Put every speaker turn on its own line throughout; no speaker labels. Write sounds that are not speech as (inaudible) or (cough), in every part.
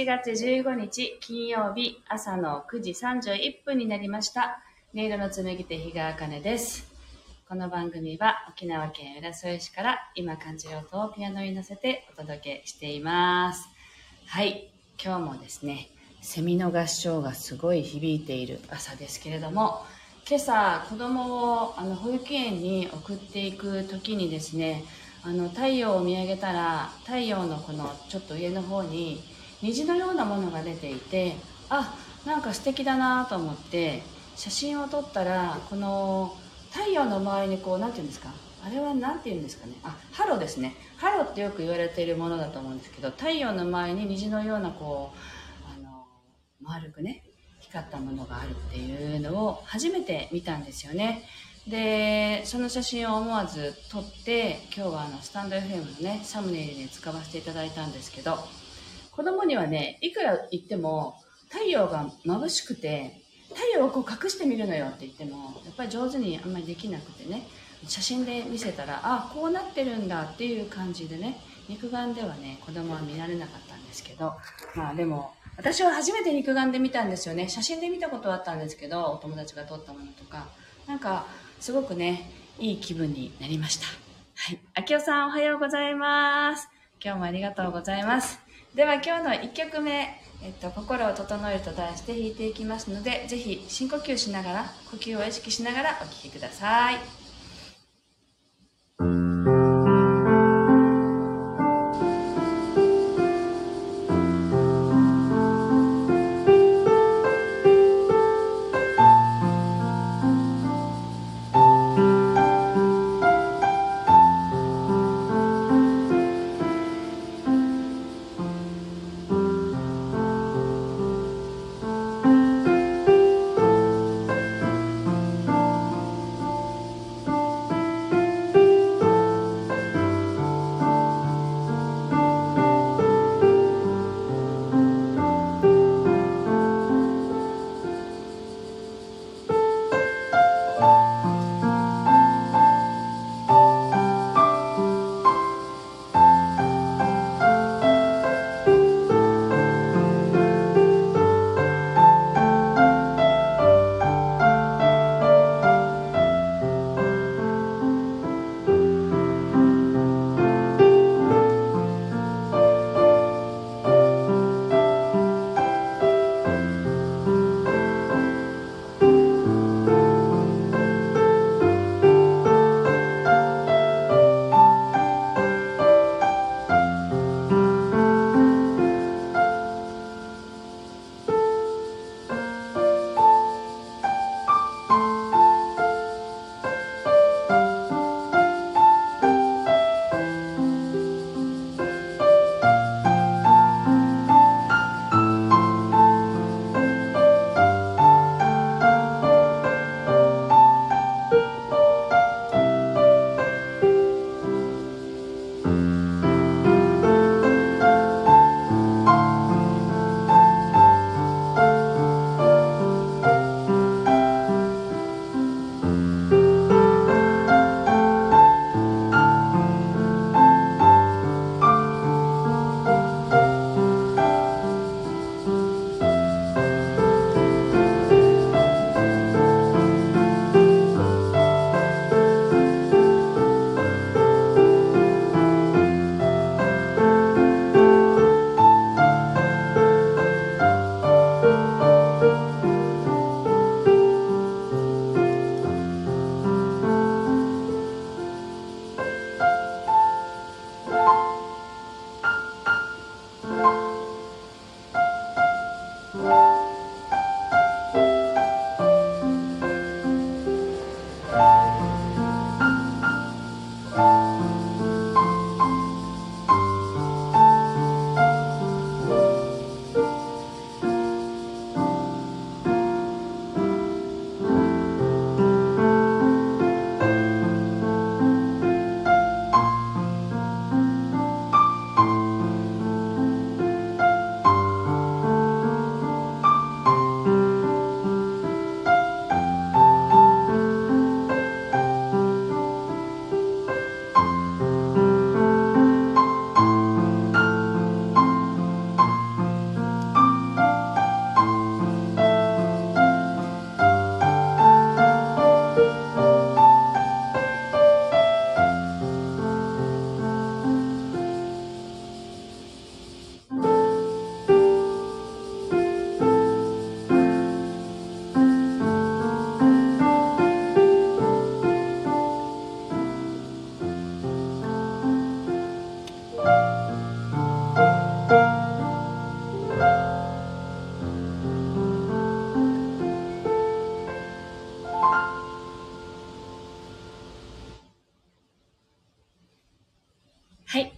7月15日金曜日朝の9時31分になりました。音色の紡手日川茜です。この番組は沖縄県浦添市から今感じる音をピアノに乗せてお届けしています。はい、今日もですね、セミの合唱がすごい響いている朝ですけれども、今朝子供をあの保育園に送っていく時にですね、あの太陽を見上げたら太陽のこのちょっと上の方に虹のようなものが出ていてあなんか素敵だなと思って写真を撮ったらこの太陽の周りにこうなんていうんですか？あれはなんていうんですかね？あハロですね。ハロってよく言われているものだと思うんですけど太陽の周りに虹のようなこうあの丸くね光ったものがあるっていうのを初めて見たんですよね。でその写真を思わず撮って今日はあのスタンド FM のねサムネイルに使わせていただいたんですけど子供にはねいくら言っても太陽が眩しくて太陽をこう隠してみるのよって言ってもやっぱり上手にあんまりできなくてね。写真で見せたらあこうなってるんだっていう感じでね肉眼ではね子供は見られなかったんですけど。まあでも私は初めて肉眼で見たんですよね。写真で見たことはあったんですけどお友達が撮ったものとか。なんかすごくねいい気分になりました。はい。秋代さんおはようございます。今日もありがとうございます。では今日の1曲目えっと、心を整えると題して弾いていきますのでぜひ深呼吸しながら呼吸を意識しながらお聴きください「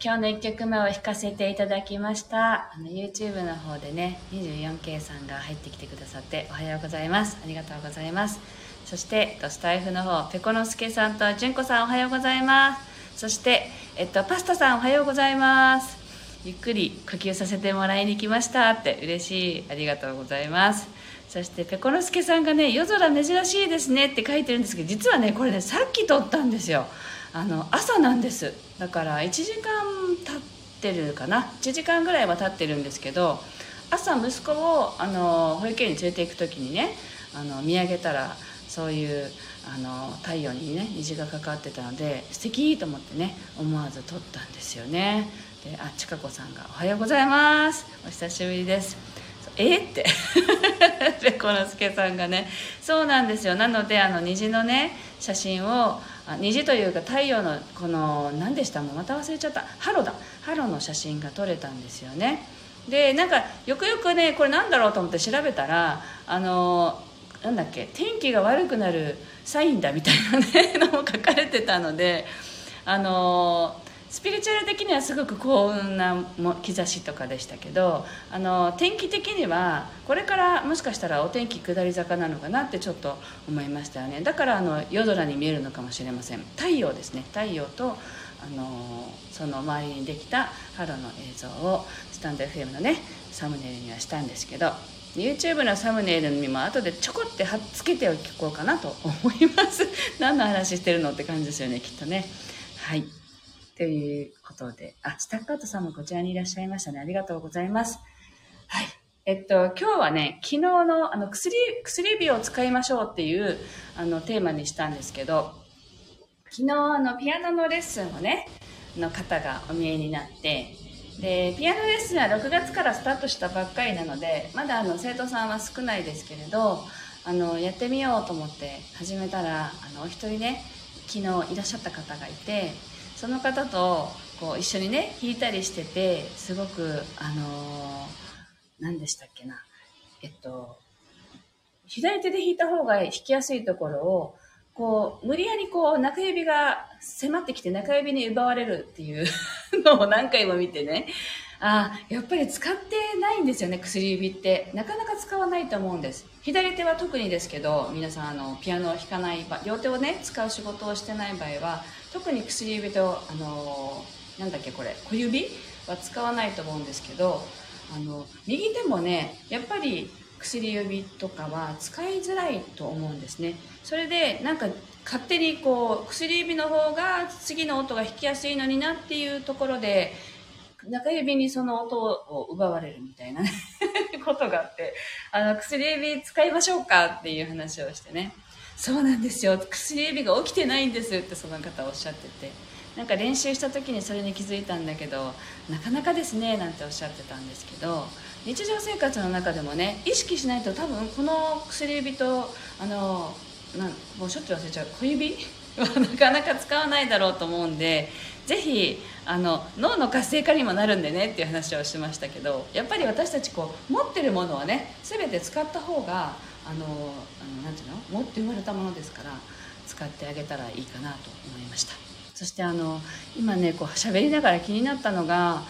今日の1曲目を弾かせていただきました。あの YouTube の方でね、24K さんが入ってきてくださっておはようございます。ありがとうございます。そして、スタイフの方、ペコノスケさんと純子さんおはようございます。そして、えっと、パスタさんおはようございます。ゆっくり呼吸させてもらいに来ましたって嬉しい。ありがとうございます。そしてペコノスケさんがね夜空珍しいですねって書いてるんですけど実はねこれねさっき撮ったんですよあの朝なんです。だから1時間経ってるかな。1時間ぐらいは経ってるんですけど朝息子をあの保育園に連れて行く時にねあの見上げたらそういうあの太陽にね虹がかかってたので素敵と思ってね思わず撮ったんですよね。であちかこさんが「おはようございます。お久しぶりです」え？って。ペコノスケさんがねそうなんですよ。なのであの虹のね写真をあ虹というか太陽のこの何でした？もうまた忘れちゃった。ハロだ。ハロの写真が撮れたんですよね。でなんかよくよくねこれなんだろうと思って調べたらあのなんだっけ天気が悪くなるサインだみたいなね (laughs) のも書かれてたのであのスピリチュアル的にはすごく幸運な兆しとかでしたけどあの天気的にはこれからもしかしたらお天気下り坂なのかなってちょっと思いましたよね。だからあの夜空に見えるのかもしれません。太陽ですね。太陽とあのその周りにできたハロの映像をスタンド FM のねサムネイルにはしたんですけど YouTube のサムネイルにも後でちょこって貼っつけておこうかなと思います。(laughs) 何の話してるのって感じですよねきっとね。はい。ということで、あ、スタッカートさんもこちらにいらっしゃいましたね。ありがとうございます。はい。えっと、今日はね、昨日の、あの、薬、薬指を使いましょうっていう、あの、テーマにしたんですけど、昨日、あの、ピアノのレッスンをね、の方がお見えになって、で、ピアノレッスンは6月からスタートしたばっかりなので、まだあの、生徒さんは少ないですけれど、あの、やってみようと思って始めたら、あの、お一人ね、昨日いらっしゃった方がいて、その方とこう一緒にね弾いたりしててすごくあの何でしたっけな。えっと左手で弾いた方が弾きやすいところをこう無理やりこう中指が迫ってきて中指に奪われるっていうのを何回も見てね。あやっぱり使ってないんですよね薬指って。なかなか使わないと思うんです。左手は特にですけど皆さんあのピアノを弾かない両手をね使う仕事をしてない場合は特に薬指とあのなんだっけこれ小指は使わないと思うんですけどあの右手もねやっぱり薬指とかは使いづらいと思うんですね。それでなんか勝手にこう薬指の方が次の音が弾きやすいのになっていうところで中指にその音を奪われるみたいな (laughs) ことがあってあの薬指使いましょうかっていう話をしてね。そうなんですよ。薬指が起きてないんですってその方おっしゃってて。なんか練習した時にそれに気づいたんだけどなかなかですねなんておっしゃってたんですけど日常生活の中でもね意識しないと多分この薬指とあのなんもうしょっちゅう忘れちゃう小指 (laughs) なかなか使わないだろうと思うんでぜひあの脳の活性化にもなるんでねっていう話をしましたけどやっぱり私たちこう持ってるものはね全て使った方があのあのなんていうの？持って生まれたものですから使ってあげたらいいかなと思いました。そしてあの今ねこう喋りながら気になったのが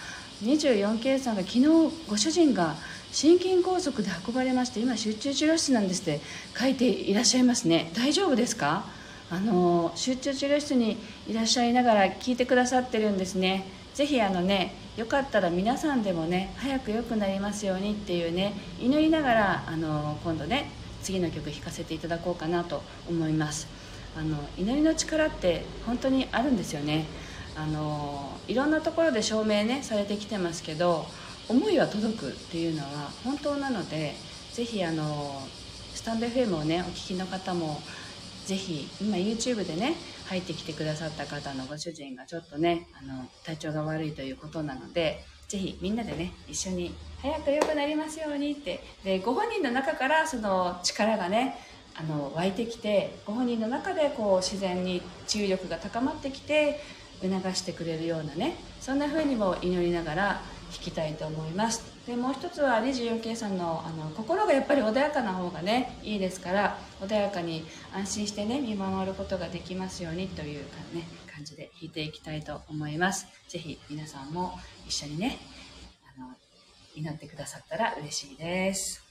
24K さんが昨日ご主人が心筋梗塞で運ばれまして今集中治療室なんですって書いていらっしゃいますね。大丈夫ですか？あの集中治療室にいらっしゃいながら聞いてくださってるんですね。ぜひあのねよかったら皆さんでもね早く良くなりますようにっていうね祈りながらあの今度ね次の曲弾かせていただこうかなと思います。あの祈りの力って本当にあるんですよね。あのいろんなところで証明ねされてきてますけど思いは届くっていうのは本当なのでぜひあのスタンド FM をねお聞きの方もぜひ今 YouTube でね入ってきてくださった方のご主人がちょっとねあの体調が悪いということなのでぜひみんなでね一緒に早く良くなりますようにってでご本人の中からその力がねあの湧いてきてご本人の中でこう自然に治癒力が高まってきて促してくれるようなねそんな風にも祈りながら聞きたいと思います。でもう一つは 24k さんのあの心がやっぱり穏やかな方がねいいですから穏やかに安心してね見守ることができますようにというか、ね、感じで弾いていきたいと思います。是非皆さんも一緒にねあの祈ってくださったら嬉しいです。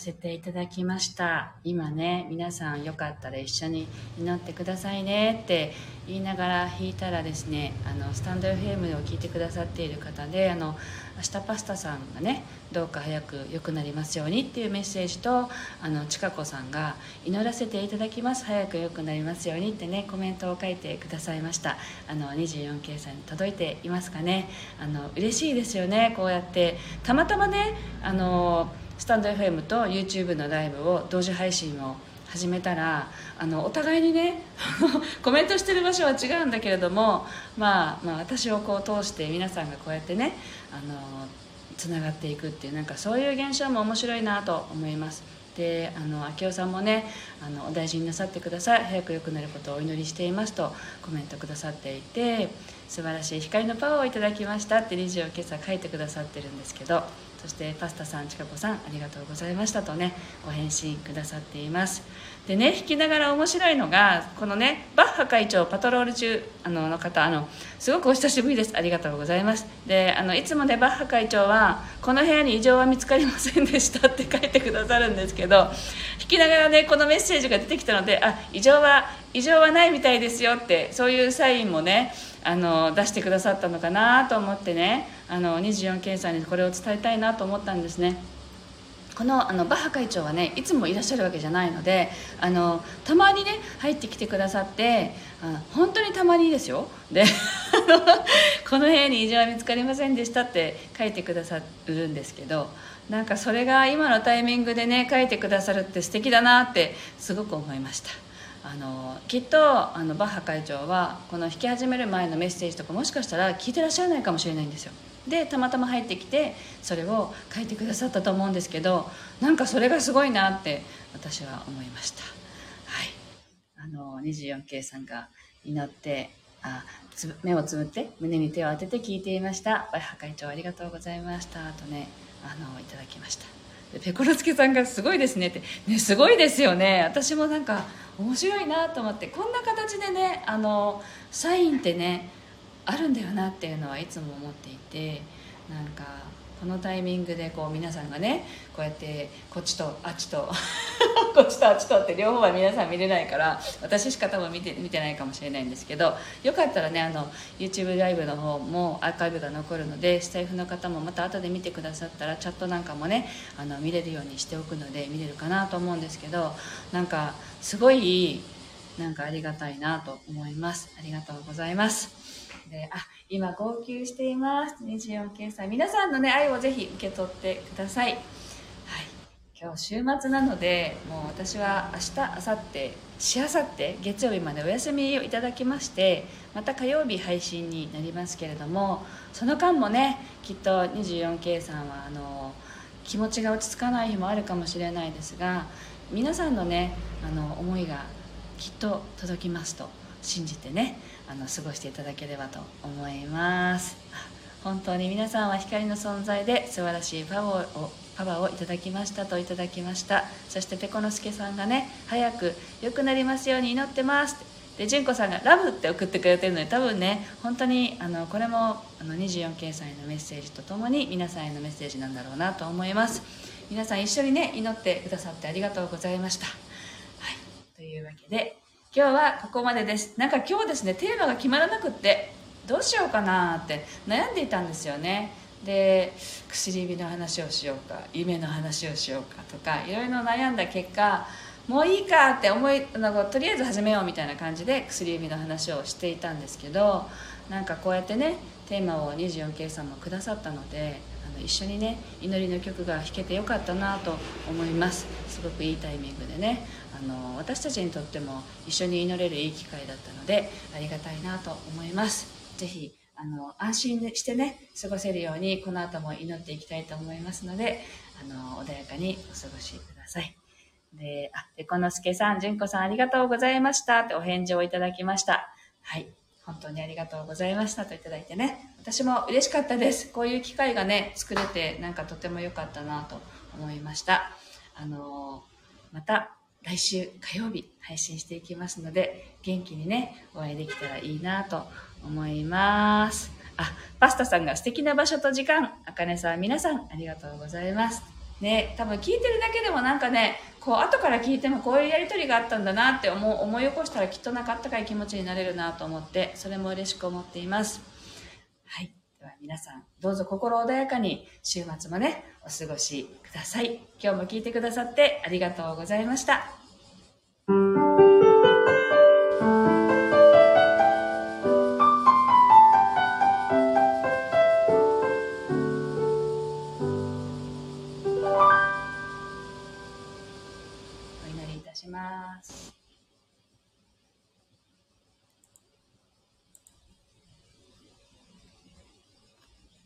せていただきました。今ね皆さんよかったら一緒に祈ってくださいね。って言いながら弾いたらですねあのスタンド FM を聞いてくださっている方であの明日パスタさんがねどうか早く良くなりますようにっていうメッセージとあのちかこさんが祈らせていただきます。早く良くなりますようにってねコメントを書いてくださいました。あの 24K さんに届いていますかね。あの嬉しいですよね。こうやってたまたまねあのスタンド FM と YouTube のライブを同時配信を始めたらあのお互いにね (laughs) コメントしてる場所は違うんだけれども、まあ、まあ私をこう通して皆さんがこうやってねあのつながっていくっていうなんかそういう現象も面白いなと思います。であの明夫さんもねあのお大事になさってください。早く良くなることをお祈りしていますとコメントくださっていて素晴らしい光のパワーをいただきましたって理事を今朝書いてくださってるんですけど。そしてパスタさんちかこさんありがとうございましたとねご返信くださっています。でね弾きながら面白いのがこのねバッハ会長パトロール中あのの方あのすごくお久しぶりです。ありがとうございます。であのいつもねバッハ会長はこの部屋に異常は見つかりませんでしたって書いてくださるんですけど弾きながらねこのメッセージが出てきたのであ異常は異常はないみたいですよってそういうサインもねあの出してくださったのかなと思ってねあの24検査にこれを伝えたいなと思ったんですね。このあのバッハ会長はねいつもいらっしゃるわけじゃないのであのたまにね入ってきてくださってあ本当にたまにですよ。でこの部屋に異常は見つかりませんでしたって書いてくださるんですけどなんかそれが今のタイミングでね書いてくださるって素敵だなってすごく思いました。あのきっとあのバッハ会長はこの弾き始める前のメッセージとかもしかしたら聞いてらっしゃらないかもしれないんですよ。でたまたま入ってきてそれを書いてくださったと思うんですけどなんかそれがすごいなって私は思いました。はい。あの 24K さんが祈ってあつ目をつぶって胸に手を当てて聞いていました。バッハ会長ありがとうございました。とねあのいただきました。でペコロスケさんがすごいですねって。ねすごいですよね。私もなんか面白いなと思って。こんな形でねあのサインってねあるんだよなっていうのはいつも思っていてなんかこのタイミングでこう皆さんがねこうやってこっちとあっちと (laughs) こっちとあっちとって両方は皆さん見れないから私しか多分見て見てないかもしれないんですけどよかったらねあの YouTube ライブの方もアーカイブが残るのでスタイフの方もまた後で見てくださったらチャットなんかもねあの見れるようにしておくので見れるかなと思うんですけどなんかすごいなんかありがたいなと思います。ありがとうございます。であ今号泣しています。24検査皆さんのね愛をぜひ受け取ってください、はい、今日週末なのでもう私は明日明後日しあさって月曜日までお休みをいただきましてまた火曜日配信になりますけれどもその間もねきっと 24K さんはあの気持ちが落ち着かない日もあるかもしれないですが皆さんのねあの思いがきっと届きますと。信じてねあの過ごしていただければと思います。本当に皆さんは光の存在で素晴らしいパワーをパワーをいただきましたといただきました。そしてペコのすけさんがね早く良くなりますように祈ってますで純子さんが「ラブ」って送ってくれてるので多分ね本当にあのこれもあの24掲載のメッセージとともに皆さんへのメッセージなんだろうなと思います。皆さん一緒にね祈ってくださってありがとうございました。はい。というわけで今日はここまでです。なんか今日ですねテーマが決まらなくってどうしようかなって悩んでいたんですよね。で薬指の話をしようか夢の話をしようかとかいろいろ悩んだ結果もういいかって思いなんかとりあえず始めようみたいな感じで薬指の話をしていたんですけどなんかこうやってねテーマを 24K さんもくださったのであの一緒にね祈りの曲が弾けてよかったなと思います。すごくいいタイミングでね。あの私たちにとっても一緒に祈れるいい機会だったのでありがたいなと思います是非あの安心してね過ごせるようにこの後も祈っていきたいと思いますのであの穏やかにお過ごしくださいで、あ、でこのすけさん、じゅんこさんありがとうございましたってお返事をいただきました。はい。本当にありがとうございましたといただいてね。私も嬉しかったです。こういう機会がね、作れてなんかとても良かったなと思いました。あの、また来週火曜日配信していきますので、元気にね、お会いできたらいいなと思います。あ、パスタさんが素敵な場所と時間、あかねさん、皆さんありがとうございます。ね、多分聞いてるだけでもなんかね、こう後から聞いてもこういうやり取りがあったんだなって思う思い起こしたらきっとなかったかい気持ちになれるなと思って、それも嬉しく思っています。はい。皆さん、どうぞ心穏やかに週末もね、お過ごしください。今日も聞いてくださってありがとうございました。